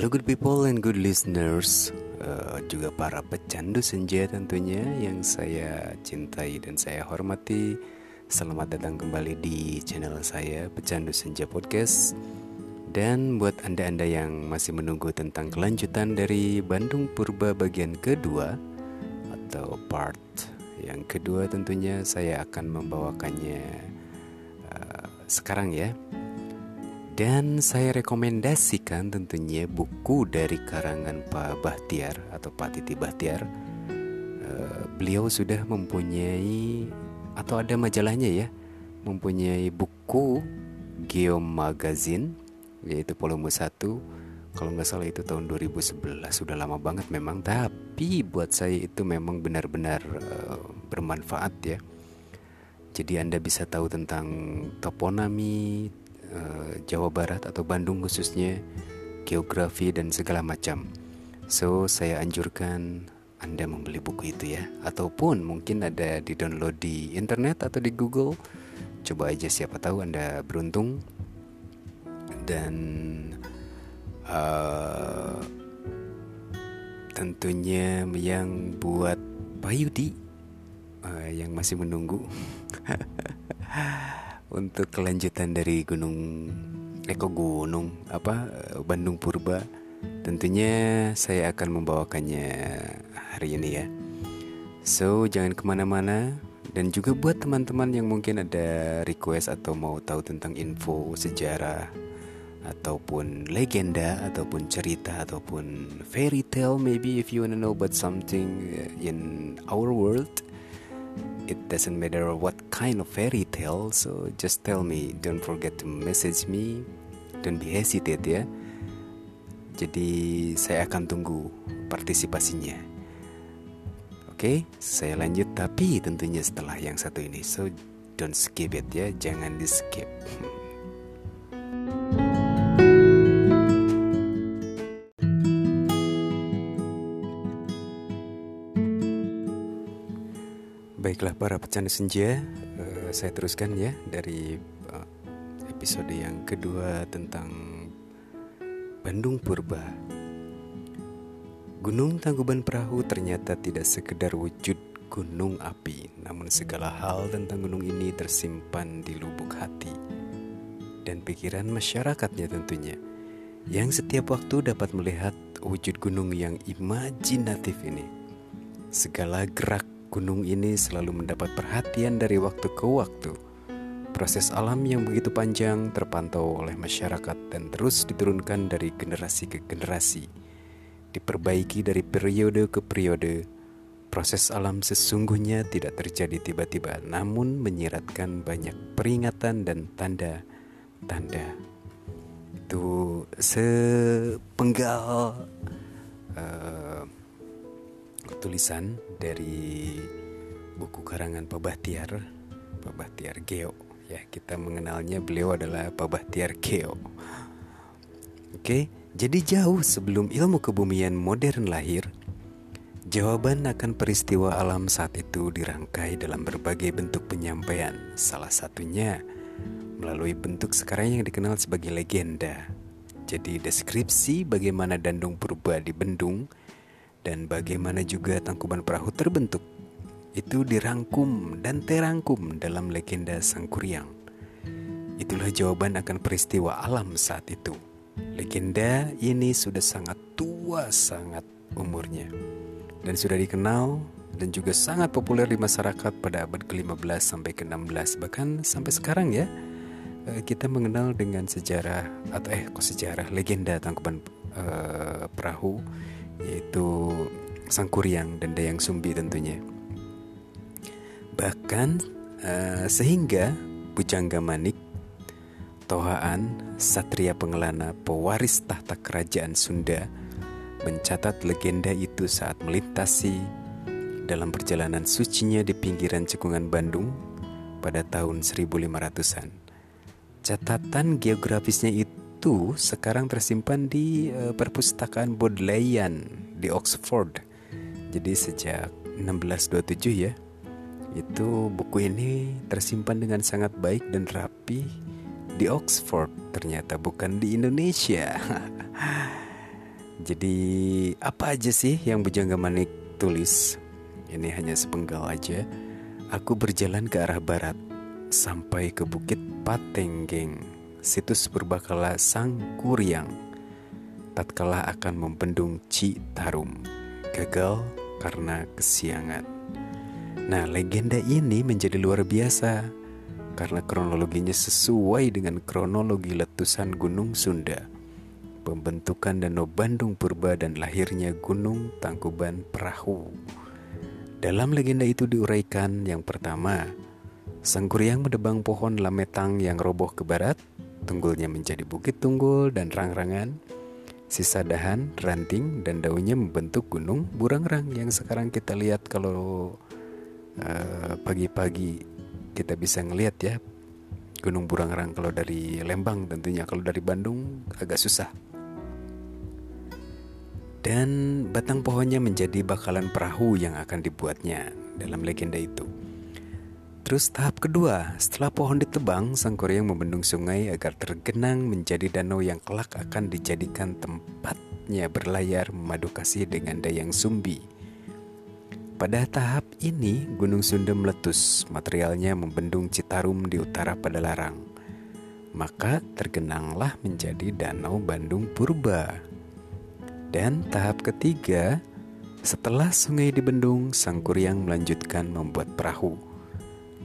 Halo good people and good listeners. Uh, Juga para pecandu senja tentunya Yang saya cintai dan saya hormati. Selamat datang kembali di channel saya Pecandu Senja Podcast. Dan buat anda-anda yang masih menunggu tentang kelanjutan dari Bandung Purba bagian kedua Atau part yang kedua tentunya saya akan membawakannya uh, sekarang ya dan saya rekomendasikan tentunya buku dari karangan Pak Bahtiar atau Pak Titi Bahtiar. Uh, beliau sudah mempunyai atau ada majalahnya ya, mempunyai buku Geo Magazine yaitu volume 1 kalau nggak salah itu tahun 2011 sudah lama banget memang tapi buat saya itu memang benar-benar uh, bermanfaat ya. Jadi anda bisa tahu tentang toponami Eh, Jawa Barat atau Bandung khususnya, geografi dan segala macam. So, saya anjurkan Anda membeli buku itu ya, ataupun mungkin ada di download di internet atau di Google. Coba aja siapa tahu Anda beruntung. Dan uh, tentunya yang buat Pak Yudi uh, yang masih menunggu untuk kelanjutan dari gunung Eko Gunung? Apa Bandung Purba? Tentunya saya akan membawakannya hari ini ya. So jangan ke mana-mana. Dan juga buat teman-teman yang mungkin ada request atau mau tahu tentang info sejarah ataupun legenda ataupun cerita ataupun fairy tale maybe if you wanna know about something in our world it doesn't matter what kind of fairy tale so just tell me don't forget to message me. Don't be hesitate ya. Jadi saya akan tunggu partisipasinya. Oke saya lanjut tapi tentunya setelah yang satu ini. So don't skip it ya. Jangan di skip Baiklah para pecandu senja, uh, saya teruskan ya dari uh, episode yang kedua tentang Bandung Purba. Gunung Tangkuban Perahu ternyata tidak sekedar wujud gunung api, namun segala hal tentang gunung ini tersimpan di lubuk hati dan pikiran masyarakatnya tentunya, yang setiap waktu dapat melihat wujud gunung yang imajinatif ini. Segala gerak gunung ini selalu mendapat perhatian dari waktu ke waktu. Proses alam yang begitu panjang terpantau oleh masyarakat dan terus diturunkan dari generasi ke generasi. Diperbaiki dari periode ke periode. Proses alam sesungguhnya tidak terjadi tiba-tiba, namun menyiratkan banyak peringatan dan tanda-tanda. Itu sepenggal uh, tulisan dari buku karangan Pak Bahtiar, Pak Bahtiar Geo. Ya, kita mengenalnya beliau adalah Pak Bahtiar Geo. Oke, jadi jauh sebelum ilmu kebumian modern lahir, jawaban akan peristiwa alam saat itu dirangkai dalam berbagai bentuk penyampaian. Salah satunya melalui bentuk sekarang yang dikenal sebagai legenda. Jadi deskripsi bagaimana Dandung Purba di Bendung dan bagaimana juga Tangkuban Perahu terbentuk itu dirangkum dan terangkum dalam legenda Sang Kuryang. Itulah jawaban akan peristiwa alam saat itu. Legenda ini sudah sangat tua sangat umurnya dan sudah dikenal dan juga sangat populer di masyarakat pada abad ke-15 sampai ke-16 bahkan sampai sekarang ya eh, kita mengenal dengan sejarah atau eh kok sejarah legenda Tangkuban uh, Perahu yaitu Sang Kuryang dan Dayang Sumbi tentunya. Bahkan uh, sehingga Pujangga Manik, Tohaan, Satria Pengelana, pewaris tahta kerajaan Sunda, mencatat legenda itu saat melintasi dalam perjalanan sucinya di pinggiran cekungan Bandung pada tahun 1500-an. Catatan geografisnya itu itu sekarang tersimpan di uh, perpustakaan Bodleian di Oxford. Jadi sejak 1627 ya. Itu buku ini tersimpan dengan sangat baik dan rapi di Oxford ternyata bukan di Indonesia. Jadi apa aja sih yang Bujangga Manik tulis? Ini hanya sepenggal aja. Aku berjalan ke arah barat sampai ke Bukit Patenggeng, situs berbakala Sang Kuryang. Tatkala akan membendung Citarum, gagal karena kesiangan. Nah, legenda ini menjadi luar biasa karena kronologinya sesuai dengan kronologi letusan Gunung Sunda, pembentukan Danau Bandung Purba dan lahirnya Gunung Tangkuban Perahu. Dalam legenda itu diuraikan yang pertama, Sang Kuryang mendebang pohon lametang yang roboh ke barat, tunggulnya menjadi bukit tunggul dan rang-rangan, sisa dahan, ranting, dan daunnya membentuk gunung burangrang yang sekarang kita lihat kalau uh, pagi-pagi kita bisa ngelihat ya. Gunung Burangrang kalau dari Lembang tentunya kalau dari Bandung agak susah. Dan batang pohonnya menjadi bakalan perahu yang akan dibuatnya. Dalam legenda itu. Terus tahap kedua, setelah pohon ditebang, sang Koryang membendung sungai agar tergenang menjadi danau yang kelak akan dijadikan tempatnya berlayar memadu kasih dengan Dayang Sumbi pada tahap ini, Gunung Sunda meletus, materialnya membendung Citarum di utara pada larang. Maka tergenanglah menjadi Danau Bandung Purba. Dan tahap ketiga, setelah sungai dibendung, Sang Kuryang melanjutkan membuat perahu.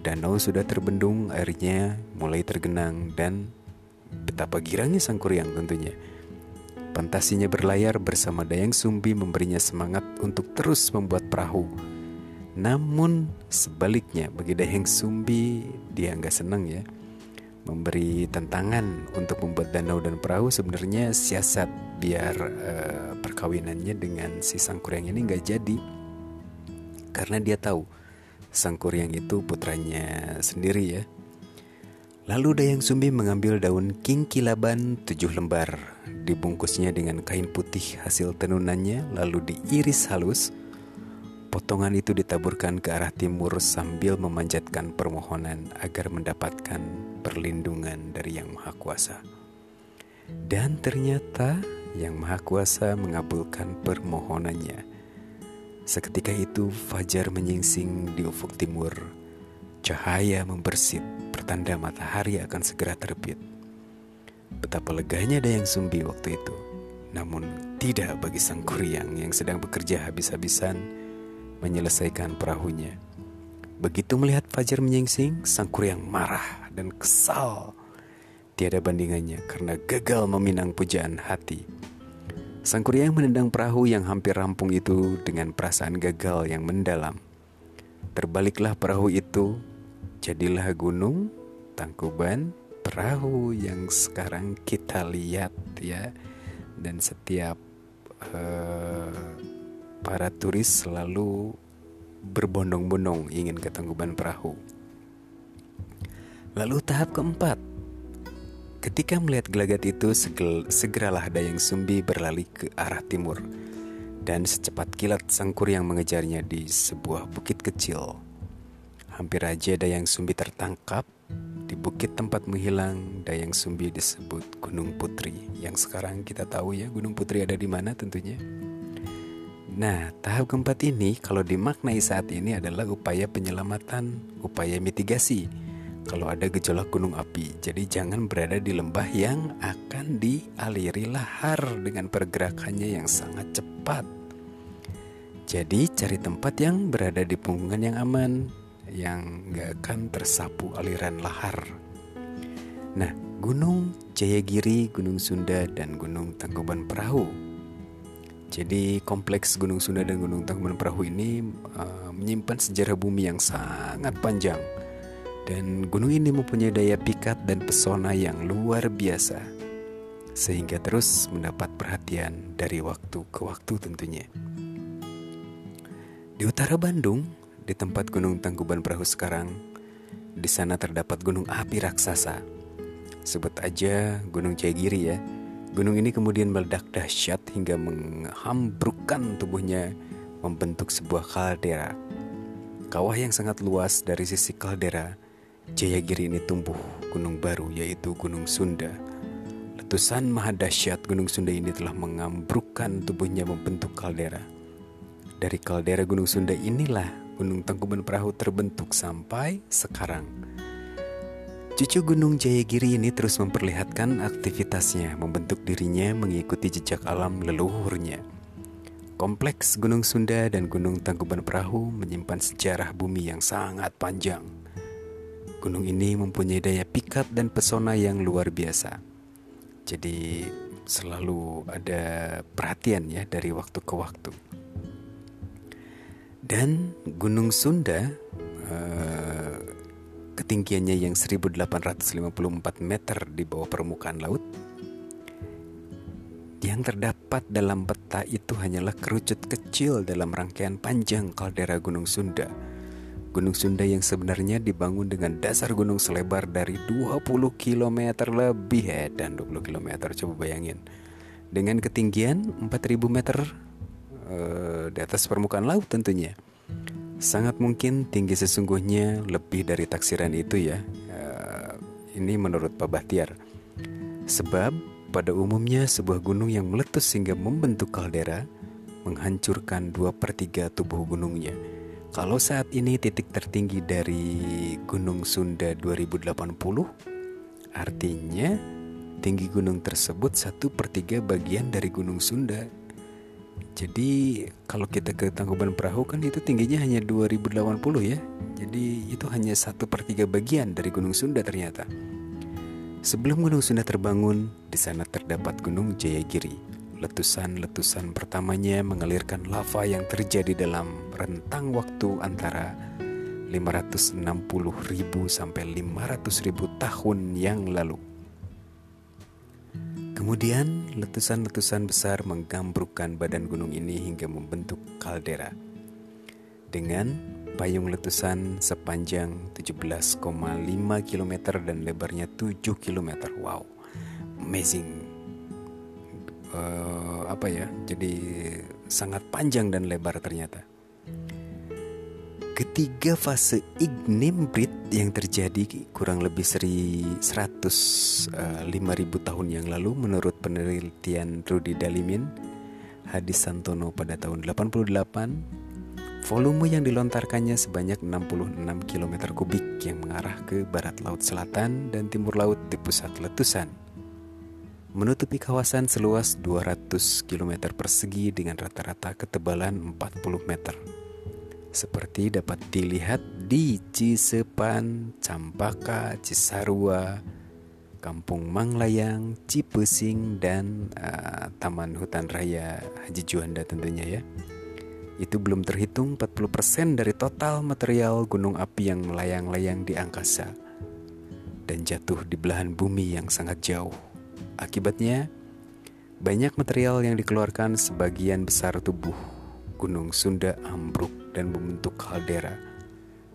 Danau sudah terbendung, airnya mulai tergenang dan betapa girangnya Sang Kuryang tentunya. Fantasinya berlayar bersama Dayang Sumbi memberinya semangat untuk terus membuat perahu. Namun sebaliknya bagi Dayang Sumbi dia nggak senang ya memberi tantangan untuk membuat danau dan perahu sebenarnya siasat biar uh, perkawinannya dengan si Sangkuryang ini nggak jadi karena dia tahu Sangkuryang itu putranya sendiri ya Lalu Dayang Sumbi mengambil daun kingkilaban tujuh lembar, dibungkusnya dengan kain putih hasil tenunannya, lalu diiris halus. Potongan itu ditaburkan ke arah timur sambil memanjatkan permohonan agar mendapatkan perlindungan dari Yang Maha Kuasa. Dan ternyata Yang Maha Kuasa mengabulkan permohonannya. Seketika itu fajar menyingsing di ufuk timur. Cahaya membersit pertanda matahari akan segera terbit. Betapa leganya Dayang Sumbi waktu itu. Namun tidak bagi sang kuryang yang sedang bekerja habis-habisan menyelesaikan perahunya. Begitu melihat Fajar menyingsing, sang kuryang marah dan kesal. Tiada bandingannya karena gagal meminang pujaan hati. Sang kuryang menendang perahu yang hampir rampung itu dengan perasaan gagal yang mendalam. Terbaliklah perahu itu jadilah gunung Tangkuban perahu yang sekarang kita lihat ya dan setiap uh, para turis selalu berbondong-bondong ingin ke Tangkuban Perahu. Lalu tahap keempat, ketika melihat gelagat itu segeralah Dayang Sumbi berlari ke arah timur. Dan secepat kilat sangkur yang mengejarnya di sebuah bukit kecil. Hampir aja Dayang Sumbi tertangkap di bukit tempat menghilang Dayang Sumbi disebut Gunung Putri. Yang sekarang kita tahu ya Gunung Putri ada di mana tentunya. Nah tahap keempat ini kalau dimaknai saat ini adalah upaya penyelamatan Upaya mitigasi Kalau ada gejolak gunung api Jadi jangan berada di lembah yang akan dialiri lahar Dengan pergerakannya yang sangat cepat Jadi cari tempat yang berada di punggungan yang aman yang gak akan tersapu aliran lahar. Nah, Gunung Jayagiri, Gunung Sunda, dan Gunung Tangkuban Perahu. Jadi kompleks Gunung Sunda dan Gunung Tangkuban Perahu ini uh, menyimpan sejarah bumi yang sangat panjang. Dan gunung ini mempunyai daya pikat dan pesona yang luar biasa. Sehingga terus mendapat perhatian dari waktu ke waktu tentunya. Di utara Bandung, di tempat Gunung Tangkuban Perahu sekarang, di sana terdapat gunung api raksasa. Sebut aja Gunung Jayagiri ya. Gunung ini kemudian meledak dahsyat hingga menghambrukkan tubuhnya membentuk sebuah kaldera. Kawah yang sangat luas dari sisi kaldera, Jayagiri ini tumbuh gunung baru yaitu Gunung Sunda. Letusan maha dahsyat Gunung Sunda ini telah mengambrukkan tubuhnya membentuk kaldera. Dari kaldera Gunung Sunda inilah Gunung Tangkuban Perahu terbentuk sampai sekarang. Cucu Gunung Jayagiri ini terus memperlihatkan aktivitasnya, membentuk dirinya mengikuti jejak alam leluhurnya. Kompleks Gunung Sunda dan Gunung Tangkuban Perahu menyimpan sejarah bumi yang sangat panjang. Gunung ini mempunyai daya pikat dan pesona yang luar biasa. Jadi selalu ada perhatian ya dari waktu ke waktu. Dan Gunung Sunda uh, ketinggiannya yang 1854 meter di bawah permukaan laut yang terdapat dalam peta itu hanyalah kerucut kecil dalam rangkaian panjang kaldera Gunung Sunda Gunung Sunda yang sebenarnya dibangun dengan dasar gunung selebar dari 20 km lebih ya dan 20 km coba bayangin. Dengan ketinggian 4000 meter uh, di atas permukaan laut tentunya. Sangat mungkin tinggi sesungguhnya lebih dari taksiran itu ya. Uh, ini menurut Pak Bahtiar. Sebab pada umumnya sebuah gunung yang meletus hingga membentuk kaldera menghancurkan 2 per 3 tubuh gunungnya kalau saat ini titik tertinggi dari Gunung Sunda 2080, artinya tinggi gunung tersebut satu per tiga bagian dari Gunung Sunda. Jadi kalau kita ke Tangkuban Perahu kan itu tingginya hanya 2080 ya. Jadi itu hanya satu per tiga bagian dari Gunung Sunda ternyata. Sebelum Gunung Sunda terbangun, di sana terdapat Gunung Jayagiri letusan-letusan pertamanya mengalirkan lava yang terjadi dalam rentang waktu antara 560.000 sampai 500.000 tahun yang lalu. Kemudian letusan-letusan besar menggambrukkan badan gunung ini hingga membentuk kaldera. Dengan payung letusan sepanjang 17,5 km dan lebarnya 7 km. Wow, amazing uh, apa ya jadi sangat panjang dan lebar ternyata. Ketiga fase ignimbrит yang terjadi kurang lebih seri 100 uh, 5000 tahun yang lalu menurut penelitian Rudi Dalimin Hadis Santono pada tahun 88 volume yang dilontarkannya sebanyak 66 km kubik yang mengarah ke barat laut selatan dan timur laut di pusat letusan menutupi kawasan seluas 200 km persegi dengan rata-rata ketebalan 40 meter. Seperti dapat dilihat di Cisepan, Campaka, Cisarua, Kampung Manglayang, Cipesing, dan uh, Taman Hutan Raya Haji Juanda tentunya ya. Itu belum terhitung 40% dari total material gunung api yang melayang-layang di angkasa dan jatuh di belahan bumi yang sangat jauh. Akibatnya, banyak material yang dikeluarkan sebagian besar tubuh Gunung Sunda ambruk dan membentuk kaldera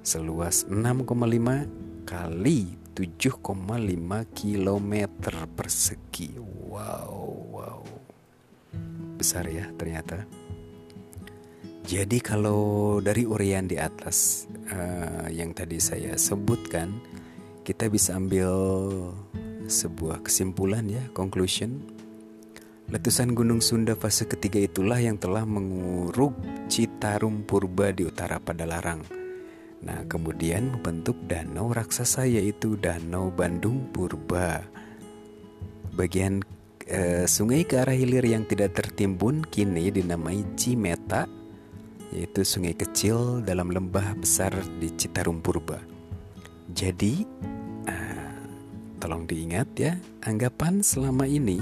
seluas 6,5 kali 7,5 km persegi. Wow, wow. Besar ya ternyata. Jadi kalau dari urian di atas uh, yang tadi saya sebutkan, kita bisa ambil sebuah kesimpulan ya, conclusion. Letusan Gunung Sunda fase ketiga itulah yang telah menguruk Citarum Purba di utara Padalarang. Nah, kemudian membentuk danau raksasa yaitu Danau Bandung Purba. Bagian eh, sungai ke arah hilir yang tidak tertimbun kini dinamai Cimeta, yaitu sungai kecil dalam lembah besar di Citarum Purba. Jadi, Tolong diingat ya, anggapan selama ini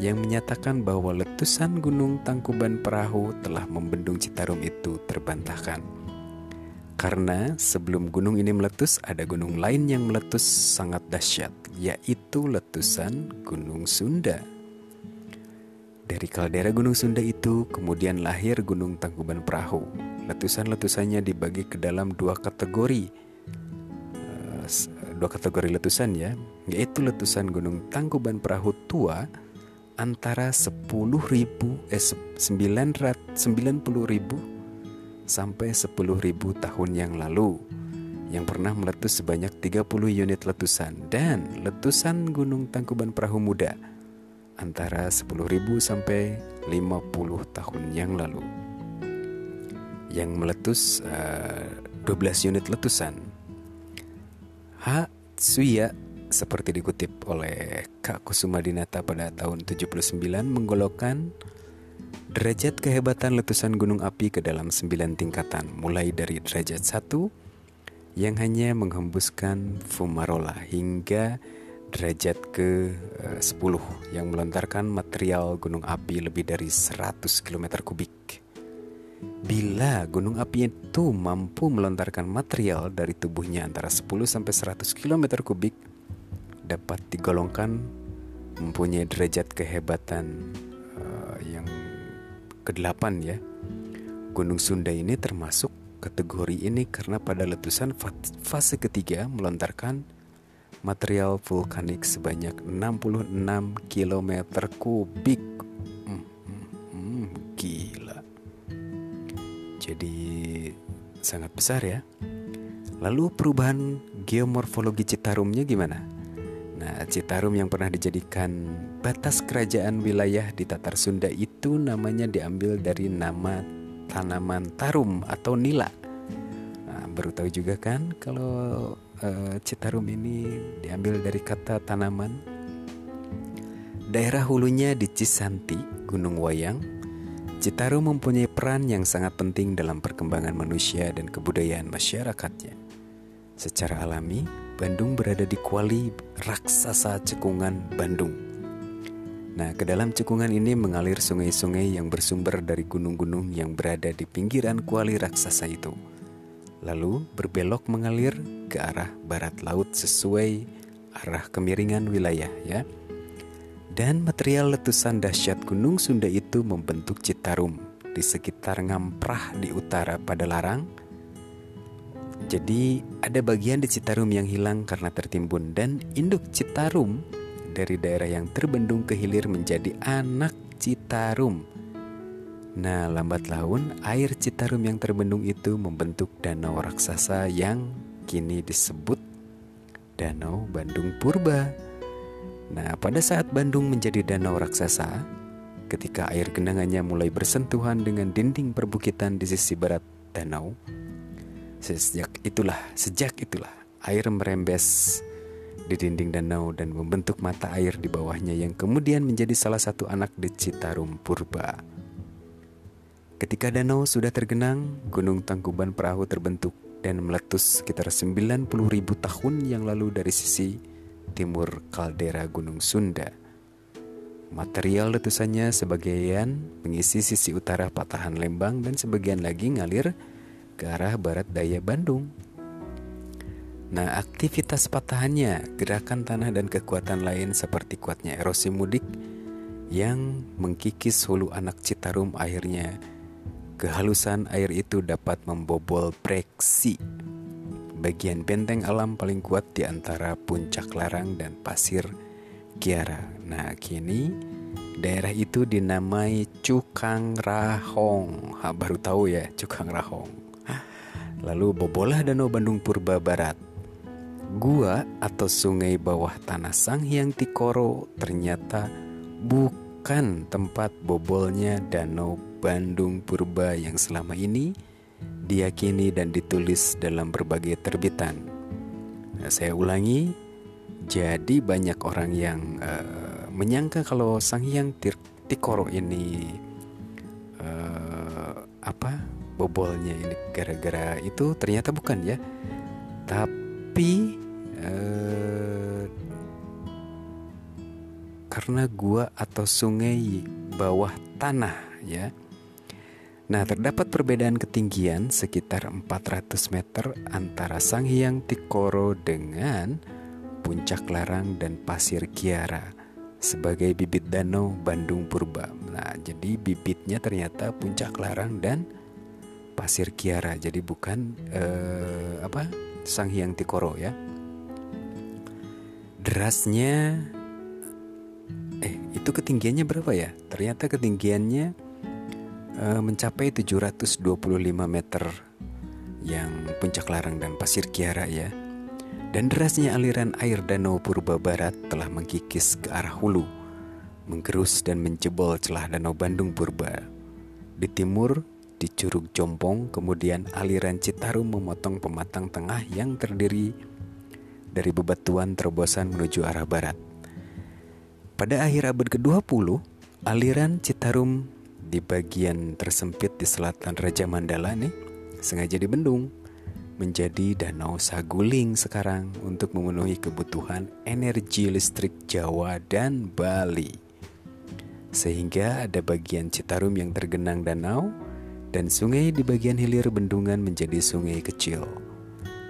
yang menyatakan bahwa letusan Gunung Tangkuban Perahu telah membendung Citarum itu terbantahkan. Karena sebelum gunung ini meletus, ada gunung lain yang meletus sangat dahsyat, yaitu letusan Gunung Sunda. Dari kaldera Gunung Sunda itu kemudian lahir Gunung Tangkuban Perahu. Letusan-letusannya dibagi ke dalam dua kategori, dua kategori letusan ya, yaitu letusan Gunung Tangkuban Perahu tua antara 10.000 eh 900 90.000 sampai 10.000 tahun yang lalu yang pernah meletus sebanyak 30 unit letusan dan letusan Gunung Tangkuban Perahu Muda antara 10.000 sampai 50 tahun yang lalu yang meletus uh, eh, 12 unit letusan. Hatsuya seperti dikutip oleh Kak Kusuma Dinata pada tahun 79 menggolokkan derajat kehebatan letusan gunung api ke dalam 9 tingkatan mulai dari derajat 1 yang hanya menghembuskan fumarola hingga derajat ke 10 eh, yang melontarkan material gunung api lebih dari 100 km kubik. Bila gunung api itu mampu melontarkan material dari tubuhnya antara 10 sampai 100 km kubik dapat digolongkan mempunyai derajat kehebatan uh, yang ke-8 ya. Gunung Sunda ini termasuk kategori ini karena pada letusan fase ketiga melontarkan material vulkanik sebanyak 66 km kubik. Hmm, hmm, hmm, gila. Jadi sangat besar ya. Lalu perubahan geomorfologi Citarumnya gimana? Nah, Citarum yang pernah dijadikan batas kerajaan wilayah di Tatar Sunda itu namanya diambil dari nama tanaman tarum atau nila. Nah, baru tahu juga kan kalau uh, Citarum ini diambil dari kata tanaman. Daerah hulunya di Cisanti, Gunung Wayang. Citarum mempunyai peran yang sangat penting dalam perkembangan manusia dan kebudayaan masyarakatnya. Secara alami, Bandung berada di kuali raksasa cekungan Bandung. Nah, ke dalam cekungan ini mengalir sungai-sungai yang bersumber dari gunung-gunung yang berada di pinggiran kuali raksasa itu lalu berbelok mengalir ke arah barat laut sesuai arah kemiringan wilayah ya. Dan material letusan dahsyat Gunung Sunda itu membentuk Citarum di sekitar Ngamprah di utara pada Larang. Jadi ada bagian di Citarum yang hilang karena tertimbun dan induk Citarum dari daerah yang terbendung ke hilir menjadi anak Citarum Nah, lambat laun air Citarum yang terbendung itu membentuk danau raksasa yang kini disebut Danau Bandung Purba. Nah, pada saat Bandung menjadi danau raksasa, ketika air genangannya mulai bersentuhan dengan dinding perbukitan di sisi barat danau, sejak itulah, sejak itulah air merembes di dinding danau dan membentuk mata air di bawahnya yang kemudian menjadi salah satu anak di Citarum Purba. Ketika danau sudah tergenang, Gunung Tangkuban Perahu terbentuk dan meletus sekitar 90 ribu tahun yang lalu dari sisi timur kaldera Gunung Sunda. Material letusannya sebagian mengisi sisi utara patahan Lembang dan sebagian lagi ngalir ke arah barat daya Bandung. Nah, aktivitas patahannya, gerakan tanah dan kekuatan lain seperti kuatnya erosi mudik yang mengkikis hulu anak Citarum akhirnya Kehalusan air itu dapat membobol preksi bagian benteng alam paling kuat di antara puncak larang dan pasir Kiara. Nah, kini daerah itu dinamai Cukang Rahong. Ha, baru tahu ya Cukang Rahong. Lalu bobolah Danau Bandung Purba Barat. Gua atau sungai bawah tanah Sang Hyang Tikoro ternyata bukan tempat bobolnya Danau Bandung Purba yang selama ini diyakini dan ditulis dalam berbagai terbitan. Nah, saya ulangi, jadi banyak orang yang uh, menyangka kalau Sang Hyang Tikoro ini uh, apa bobolnya ini gara-gara itu ternyata bukan ya, tapi uh, karena gua atau sungai bawah tanah ya Nah, terdapat perbedaan ketinggian sekitar 400 meter antara Sang Hyang Tikoro dengan Puncak Larang dan Pasir Kiara sebagai bibit danau Bandung Purba. Nah, jadi bibitnya ternyata Puncak Larang dan Pasir Kiara. Jadi bukan eh, apa? Sang Hyang Tikoro ya. Derasnya eh itu ketinggiannya berapa ya? Ternyata ketinggiannya mencapai 725 meter yang puncak larang dan pasir kiara ya. Dan derasnya aliran air danau Purba Barat telah mengkikis ke arah hulu, menggerus dan menjebol celah Danau Bandung Purba. Di timur, di Curug Jompong, kemudian aliran Citarum memotong pematang tengah yang terdiri dari bebatuan terobosan menuju arah barat. Pada akhir abad ke-20, aliran Citarum di bagian tersempit di selatan Raja Mandala nih sengaja dibendung menjadi danau Saguling sekarang untuk memenuhi kebutuhan energi listrik Jawa dan Bali sehingga ada bagian Citarum yang tergenang danau dan sungai di bagian hilir bendungan menjadi sungai kecil.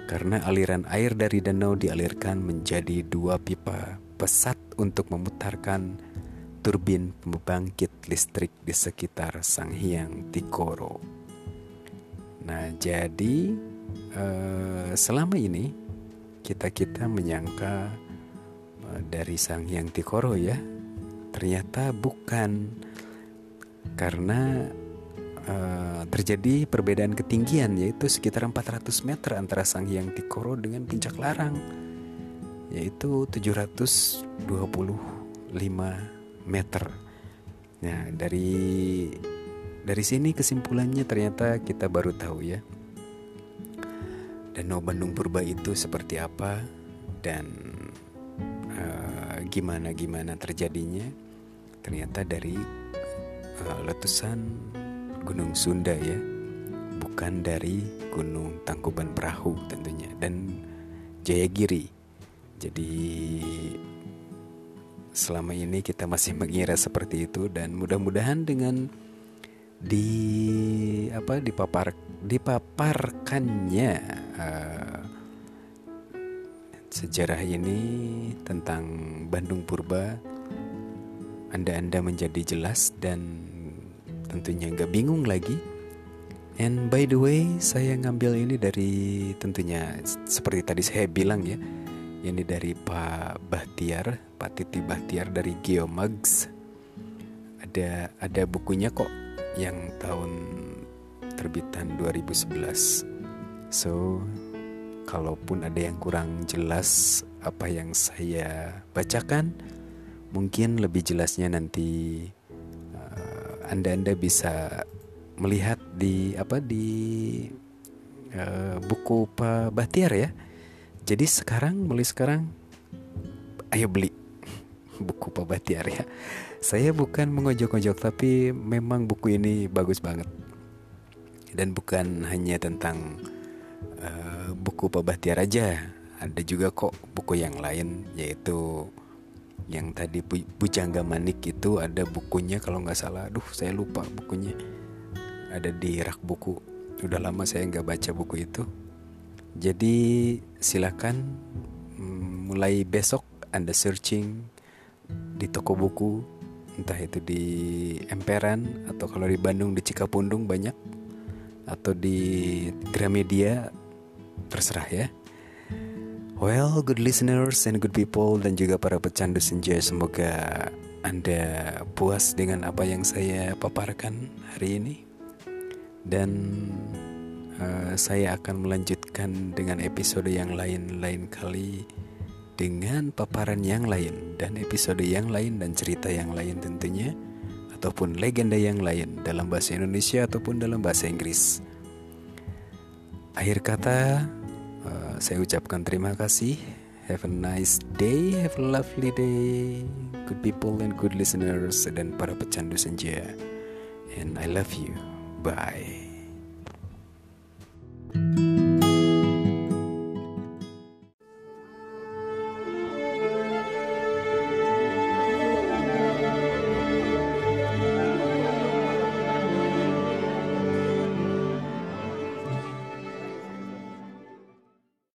Karena aliran air dari danau dialirkan menjadi dua pipa pesat untuk memutarkan turbin pembangkit listrik di sekitar Sang Hyang Tikoro. Nah, jadi eh, selama ini kita-kita menyangka eh, dari Sang Hyang Tikoro ya ternyata bukan karena uh, terjadi perbedaan ketinggian yaitu sekitar 400 meter antara Sang Hyang Tikoro dengan puncak Larang yaitu 725 meter. Nah, dari dari sini kesimpulannya ternyata kita baru tahu ya. Danau Bandung Purba itu seperti apa dan gimana gimana terjadinya ternyata dari uh, letusan Gunung Sunda ya bukan dari Gunung Tangkuban Perahu tentunya dan Jayagiri jadi selama ini kita masih mengira seperti itu dan mudah-mudahan dengan di apa dipapar dipaparkannya uh, sejarah ini tentang Bandung Purba Anda-Anda menjadi jelas dan tentunya nggak bingung lagi. And by the way saya ngambil ini dari tentunya seperti tadi saya bilang ya Ini dari Pak Bahtiar Pak Titi Bahtiar dari Geomags. Ada ada bukunya kok yang tahun terbitan 2011 So kalaupun ada yang kurang jelas apa yang saya bacakan, mungkin lebih jelasnya nanti uh, anda-anda bisa melihat di apa di uh, buku Pak Bahtiar ya. Jadi sekarang mulai sekarang ayo beli buku Pak Bahtiar ya. Saya bukan mengojok-ojok tapi memang buku ini bagus banget. Dan bukan hanya tentang uh, buku Pak Bahtiar aja ada juga kok buku yang lain yaitu yang tadi Bu Bujangga Manik itu ada bukunya kalau nggak salah aduh saya lupa bukunya ada di rak buku udah lama saya nggak baca buku itu jadi silakan mm, mulai besok anda searching di toko buku entah itu di Emperan atau kalau di Bandung di Cikapundung banyak atau di Gramedia terserah ya. Well, good listeners and good people dan juga para pecandu senja semoga Anda puas dengan apa yang saya paparkan hari ini. Dan uh, saya akan melanjutkan dengan episode yang lain lain kali dengan paparan yang lain dan episode yang lain dan cerita yang lain tentunya ataupun legenda yang lain dalam bahasa Indonesia ataupun dalam bahasa Inggris. Akhir kata, uh, saya ucapkan terima kasih. Have a nice day, have a lovely day, good people and good listeners dan para pecandu senja. And I love you. Bye.